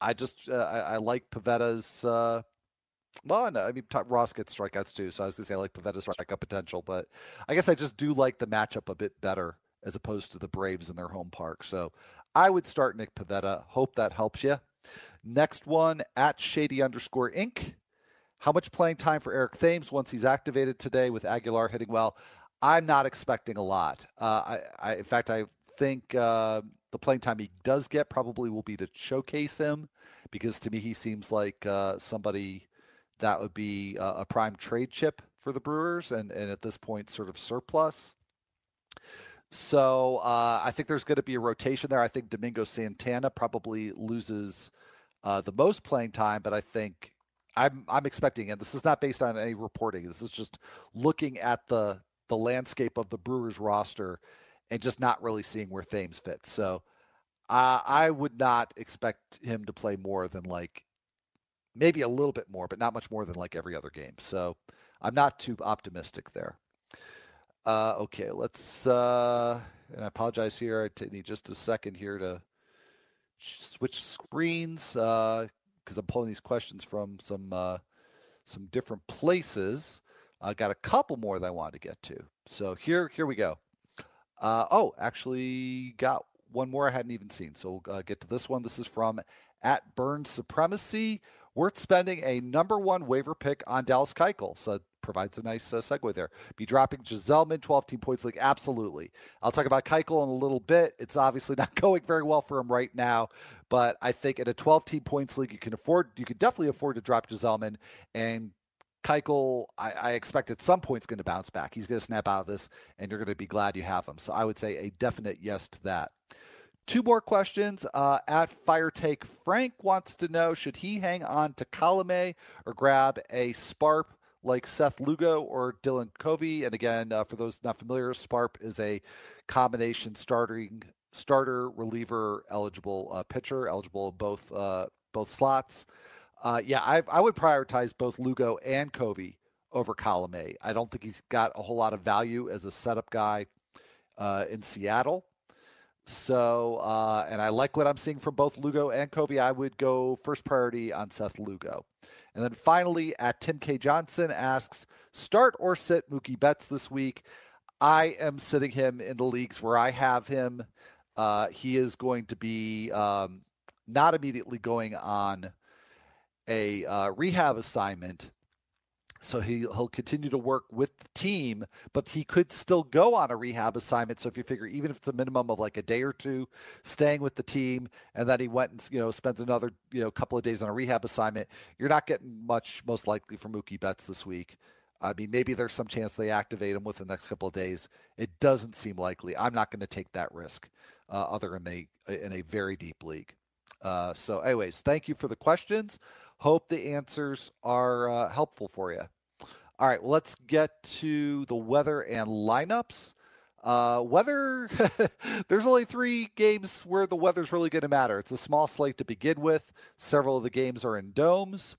I just uh, I, I, like Pivetta's. Uh, well, no, I mean Ross gets strikeouts too, so I was gonna say I like Pivetta's strikeout potential, but I guess I just do like the matchup a bit better as opposed to the Braves in their home park. So I would start Nick Pivetta. Hope that helps you. Next one at Shady underscore Inc. How much playing time for Eric Thames once he's activated today with Aguilar hitting well? I'm not expecting a lot. Uh, I, I, in fact, I think uh, the playing time he does get probably will be to showcase him because to me he seems like uh, somebody that would be a prime trade chip for the Brewers and, and at this point sort of surplus. So uh, I think there's going to be a rotation there. I think Domingo Santana probably loses uh, the most playing time, but I think I'm I'm expecting, and this is not based on any reporting. This is just looking at the the landscape of the Brewers roster and just not really seeing where Thames fits. So uh, I would not expect him to play more than like maybe a little bit more, but not much more than like every other game. So I'm not too optimistic there. Uh, okay, let's. Uh, and I apologize here. I need just a second here to switch screens because uh, I'm pulling these questions from some uh, some different places. I got a couple more that I wanted to get to. So here, here we go. Uh, oh, actually, got one more I hadn't even seen. So we'll uh, get to this one. This is from at Burns Supremacy. Worth spending a number one waiver pick on Dallas Keuchel. So provides a nice uh, segue there. Be dropping Gsellman 12 team points league. Absolutely. I'll talk about Keuchel in a little bit. It's obviously not going very well for him right now, but I think in a 12 team points league, you can afford, you can definitely afford to drop Gsellman and Keuchel, I, I, expect at some point is going to bounce back. He's going to snap out of this, and you're going to be glad you have him. So I would say a definite yes to that. Two more questions. Uh, at Fire Take, Frank wants to know should he hang on to Colome or grab a Sparp like Seth Lugo or Dylan Covey? And again, uh, for those not familiar, Sparp is a combination starting starter reliever eligible uh, pitcher, eligible both uh, both slots. Uh, yeah, I, I would prioritize both Lugo and Covey over Colome. I don't think he's got a whole lot of value as a setup guy uh, in Seattle. So, uh, and I like what I'm seeing from both Lugo and Covey. I would go first priority on Seth Lugo. And then finally, at Tim K. Johnson asks, start or sit Mookie Betts this week. I am sitting him in the leagues where I have him. Uh, he is going to be um, not immediately going on a uh, rehab assignment. So he, he'll continue to work with the team, but he could still go on a rehab assignment. So if you figure, even if it's a minimum of like a day or two staying with the team, and then he went and you know spends another you know couple of days on a rehab assignment, you're not getting much most likely from Mookie Betts this week. I mean, maybe there's some chance they activate him within the next couple of days. It doesn't seem likely. I'm not going to take that risk, uh, other in a in a very deep league. Uh, so, anyways, thank you for the questions. Hope the answers are uh, helpful for you. All right, let's get to the weather and lineups. Uh, weather, there's only three games where the weather's really going to matter. It's a small slate to begin with. Several of the games are in domes.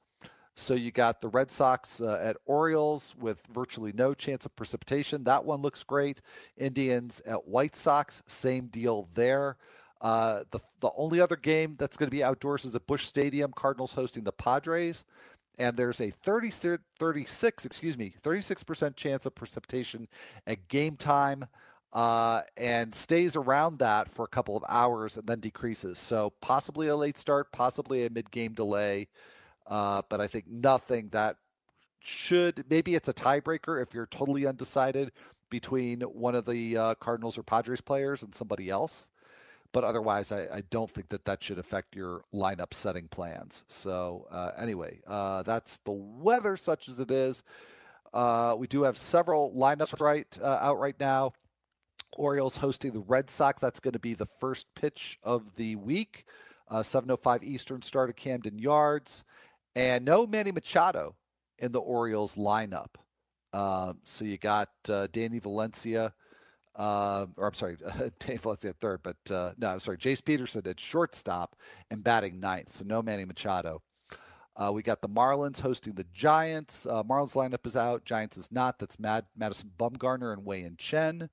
So you got the Red Sox uh, at Orioles with virtually no chance of precipitation. That one looks great. Indians at White Sox, same deal there. Uh, the the only other game that's going to be outdoors is at Busch Stadium. Cardinals hosting the Padres, and there's a 30, 36 excuse me 36 percent chance of precipitation at game time, uh, and stays around that for a couple of hours and then decreases. So possibly a late start, possibly a mid game delay, uh, but I think nothing that should maybe it's a tiebreaker if you're totally undecided between one of the uh, Cardinals or Padres players and somebody else but otherwise, I, I, don't think that that should affect your lineup setting plans. So uh, anyway, uh, that's the weather, such as it is. Uh, we do have several lineups right uh, out right now. Orioles hosting the Red Sox. That's going to be the first pitch of the week. 7:05 uh, Eastern start at Camden Yards, and no Manny Machado in the Orioles lineup. Um, so you got uh, Danny Valencia uh, or I'm sorry, Dave Valencia at third, but uh, no, I'm sorry, Jace Peterson at shortstop and batting ninth. So no Manny Machado. Uh, we got the Marlins hosting the Giants. Uh, Marlins lineup is out. Giants is not. That's Mad Madison Bumgarner and Wei Chen.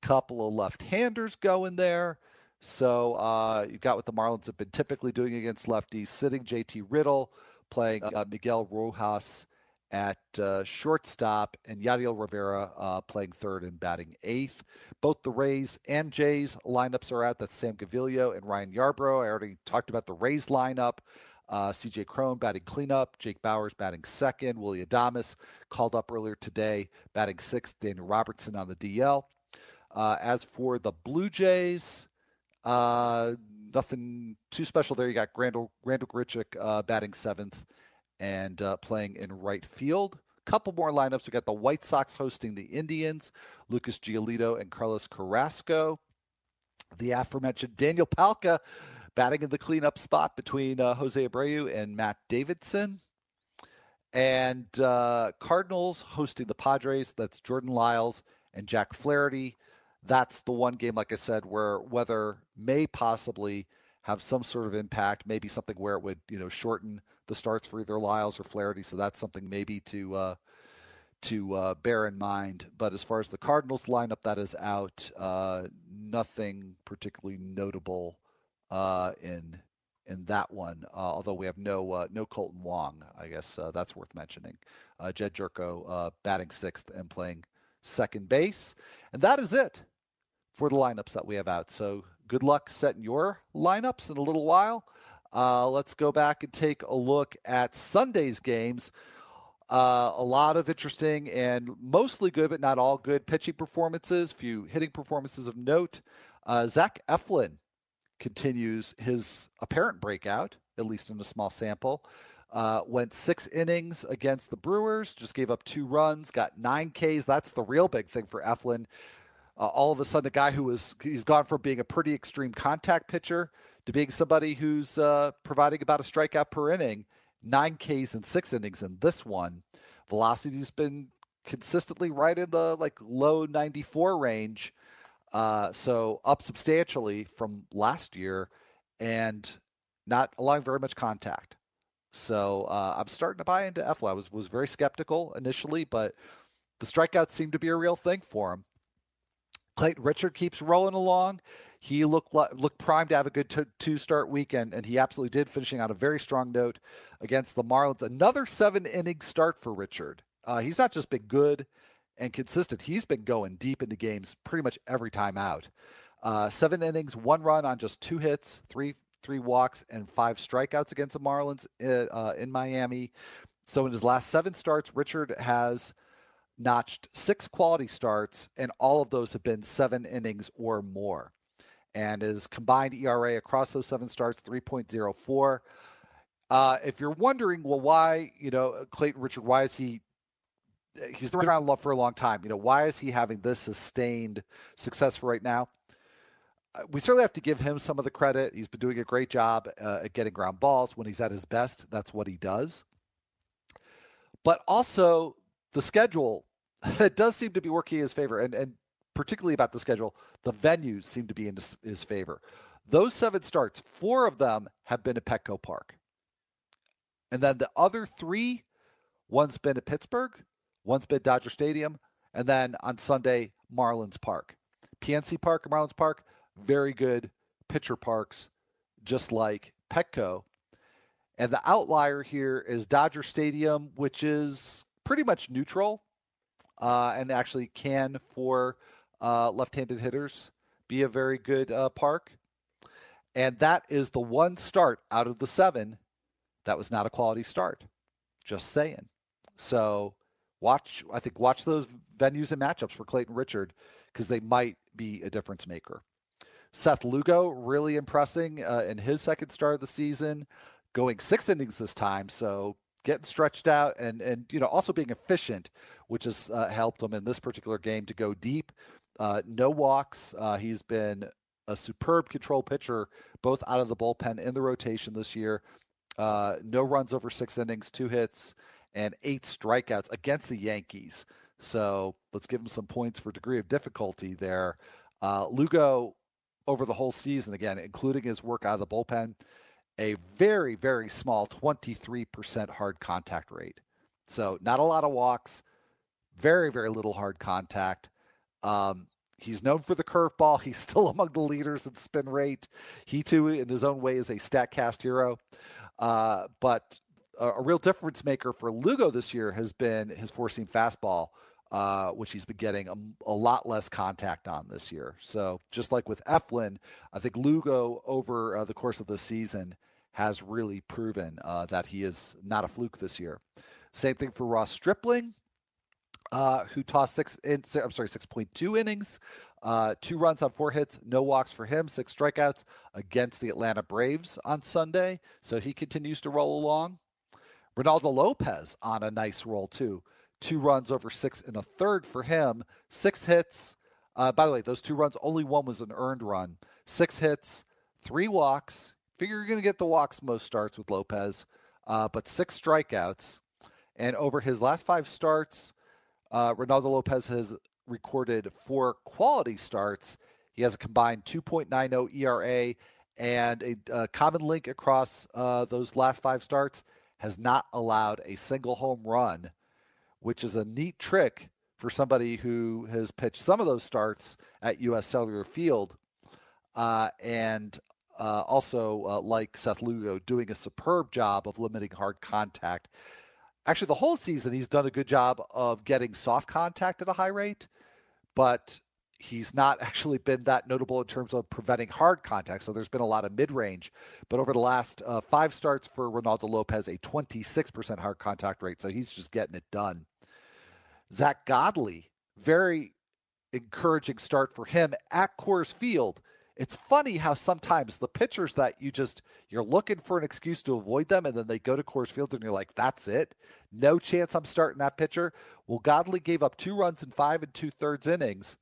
Couple of left-handers going there. So uh, you've got what the Marlins have been typically doing against lefties, sitting JT Riddle, playing uh, Miguel Rojas at uh, shortstop, and Yadiel Rivera uh, playing third and batting eighth. Both the Rays and Jays lineups are out. That's Sam Gaviglio and Ryan Yarbrough. I already talked about the Rays lineup. Uh, CJ Cron batting cleanup, Jake Bauers batting second, Willy Adames called up earlier today, batting sixth, Daniel Robertson on the DL. Uh, as for the Blue Jays, uh, nothing too special there. You got Randal, Randal Grichuk uh, batting seventh, and uh, playing in right field. Couple more lineups. We got the White Sox hosting the Indians, Lucas Giolito and Carlos Carrasco. The aforementioned Daniel Palka batting in the cleanup spot between uh, Jose Abreu and Matt Davidson. And uh, Cardinals hosting the Padres. That's Jordan Lyles and Jack Flaherty. That's the one game, like I said, where weather may possibly have some sort of impact. Maybe something where it would, you know, shorten the starts for either Lyles or Flaherty. So that's something maybe to uh, to uh, bear in mind. But as far as the Cardinals lineup, that is out. Uh, nothing particularly notable uh, in in that one. Uh, although we have no uh, no Kolten Wong, I guess that's worth mentioning. Jedd Gyorko batting sixth and playing second base, and that is it for the lineups that we have out. So good luck setting your lineups in a little while. Let's go back and take a look at Sunday's games. Uh, a lot of interesting and mostly good, but not all good pitching performances. Few hitting performances of note. Uh, Zach Eflin continues his apparent breakout, at least in a small sample. Uh, went six innings against the Brewers, just gave up two runs, got nine Ks. That's the real big thing for Eflin. Uh, all of a sudden, a guy who was he's gone from being a pretty extreme contact pitcher to being somebody who's uh, providing about a strikeout per inning nine Ks in six innings in this one. Velocity's been consistently right in the like low 94 range. Uh, so up substantially from last year and not allowing very much contact. So uh, I'm starting to buy into Eflin. I was, was very skeptical initially, but the strikeouts seem to be a real thing for him. Clayton Richard keeps rolling along. He looked looked primed to have a good t- two start weekend, and he absolutely did, finishing on a very strong note against the Marlins. Another seven inning start for Richard. Uh, he's not just been good and consistent; he's been going deep into games pretty much every time out. Uh, seven innings, one run on just two hits, three three walks, and five strikeouts against the Marlins uh, uh in Miami. So in his last seven starts, Richard has notched six quality starts, and all of those have been seven innings or more and his combined ERA across those seven starts 3.04. Uh, if you're wondering, well, why you know Clayton Richard, why is he? He's been around love for a long time. You know, why is he having this sustained success right now? Uh, we certainly have to give him some of the credit. He's been doing a great job uh, at getting ground balls when he's at his best. That's what he does. But also, the schedule it does seem to be working in his favor. And and particularly about the schedule, the venues seem to be in his favor. Those seven starts, four of them have been at Petco Park. And then the other three, one's been at Pittsburgh, one's been Dodger Stadium, and then on Sunday, Marlins Park. PNC Park Marlins Park, very good pitcher parks, just like Petco. And the outlier here is Dodger Stadium, which is pretty much neutral uh, and actually can for uh, left-handed hitters be a very good uh, park. And that is the one start out of the seven that was not a quality start. Just saying. So watch, I think, watch those venues and matchups for Clayton Richard because they might be a difference maker. Seth Lugo really impressing uh, in his second start of the season, going six innings this time. So getting stretched out and and you know also being efficient, which has uh, helped him in this particular game to go deep. Uh, no walks. Uh, he's been a superb control pitcher, both out of the bullpen in the rotation this year. Uh, no runs over six innings, two hits, and eight strikeouts against the Yankees. So let's give him some points for degree of difficulty there. Uh, Lugo, over the whole season, again, including his work out of the bullpen, a very, very small 23% hard contact rate. So not a lot of walks, very, very little hard contact. Um, he's known for the curveball. He's still among the leaders in spin rate. He too, in his own way, is a Statcast hero. Uh, but a, a, real difference maker for Lugo this year has been his four seam fastball, uh, which he's been getting a, a, lot less contact on this year. So just like with Eflin, I think Lugo over uh, the course of the season has really proven uh, that he is not a fluke this year. Same thing for Ross Stripling uh, who tossed six. In, I'm sorry, six point two innings, uh, two runs on four hits, no walks for him, six strikeouts against the Atlanta Braves on Sunday. So he continues to roll along. Reynaldo Lopez on a nice roll too. Two runs over six and a third for him. Six hits. Uh, by the way, those two runs, only one was an earned run. Six hits, three walks, figure you're going to get the walks most starts with Lopez, uh, but six strikeouts. And over his last five starts, uh, Reynaldo Lopez has recorded four quality starts. He has a combined 2.90 ERA, and a, a common link across uh, those last five starts has not allowed a single home run, which is a neat trick for somebody who has pitched some of those starts at U.S. Cellular Field, uh, and uh, also uh, like Seth Lugo, doing a superb job of limiting hard contact. Actually, the whole season he's done a good job of getting soft contact at a high rate, but he's not actually been that notable in terms of preventing hard contact. So there's been a lot of mid range. But over the last uh, five starts for Reynaldo Lopez, a 26% hard contact rate. So he's just getting it done. Zach Godley, very encouraging start for him at Coors Field. It's funny how sometimes the pitchers that you just you're looking for an excuse to avoid them, and then they go to Coors Field and you're like, "That's it, no chance I'm starting that pitcher." Well, Godley gave up two runs in five and two thirds innings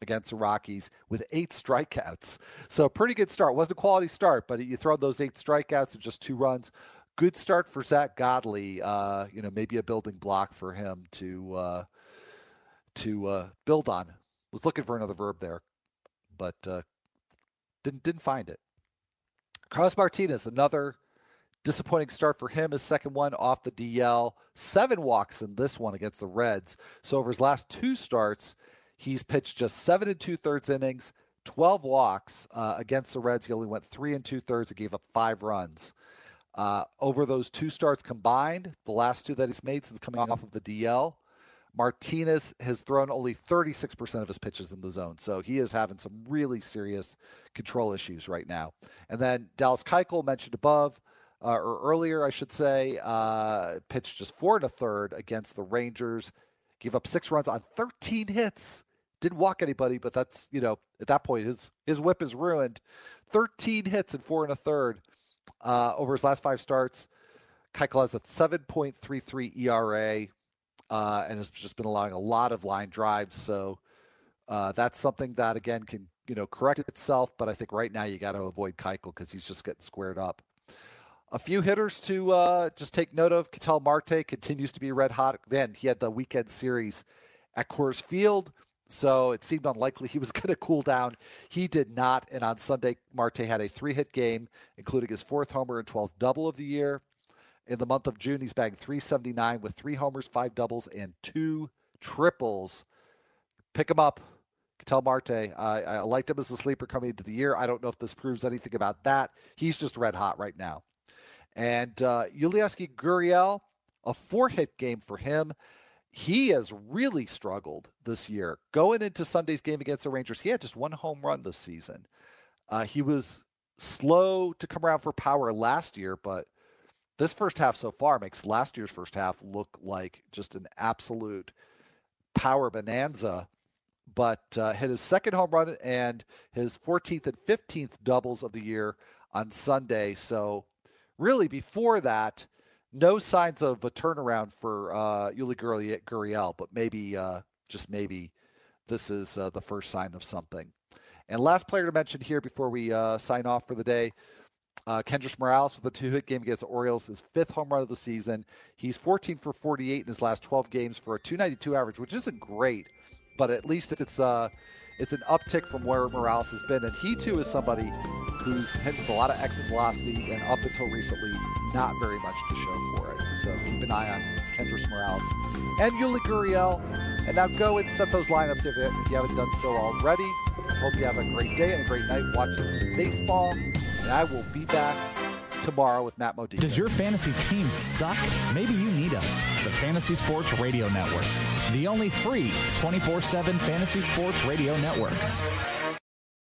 against the Rockies with eight strikeouts. So pretty good start. Wasn't a quality start, but you throw those eight strikeouts and just two runs. Good start for Zach Godley. Uh, you know, maybe a building block for him to uh, to uh, build on. Was looking for another verb there, but uh, didn't didn't find it. Carlos Martinez, another disappointing start for him. His second one off the DL. Seven walks in this one against the Reds. So over his last two starts, He's pitched just seven and two thirds innings, 12 walks uh, against the Reds. He only went three and two thirds and gave up five runs. Uh, over those two starts combined, the last two that he's made since coming off of the DL, Martinez has thrown only 36% of his pitches in the zone. So he is having some really serious control issues right now. And then Dallas Keuchel mentioned above, uh, or earlier, I should say, uh, pitched just four and a third against the Rangers gave up six runs on 13 hits. Didn't walk anybody, but that's you know at that point his his whip is ruined. 13 hits and four and a third uh, over his last five starts. Keuchel has a 7.33 ERA uh, and has just been allowing a lot of line drives. So uh, that's something that again can you know correct itself. But I think right now you got to avoid Keuchel because he's just getting squared up. A few hitters to uh, just take note of. Ketel Marte continues to be red hot. Then he had the weekend series at Coors Field, so it seemed unlikely he was going to cool down. He did not, and on Sunday, Marte had a three-hit game, including his fourth homer and 12th double of the year. In the month of June, he's bagged 379 with three homers, five doubles, and two triples. Pick him up. Ketel Marte. I, I liked him as a sleeper coming into the year. I don't know if this proves anything about that. He's just red hot right now. And uh, Gurriel, a four hit game for him. He has really struggled this year. Going into Sunday's game against the Rangers, he had just one home run this season. Uh, he was slow to come around for power last year, but this first half so far makes last year's first half look like just an absolute power bonanza. But uh, hit his second home run and his 14th and 15th doubles of the year on Sunday. So really before that, no signs of a turnaround for uh, Yuli Gurriel, but maybe, uh, just maybe, this is uh, the first sign of something. And last player to mention here before we uh, sign off for the day, uh, Kendrys Morales with a two-hit game against the Orioles, his fifth home run of the season. He's 14 for 48 in his last 12 games for a 292 average, which isn't great, but at least it's uh, it's an uptick from where Morales has been. And he too is somebody who's hit with a lot of exit velocity and up until recently, not very much to show for it. So keep an eye on Kendrys Morales and Yuli Gurriel. And now go and set those lineups if you haven't done so already. Hope you have a great day and a great night watching some baseball. And I will be back tomorrow with Matt Modica. Does your fantasy team suck? Maybe you need us, the Fantasy Sports Radio Network, the only free 24 7 fantasy sports radio network.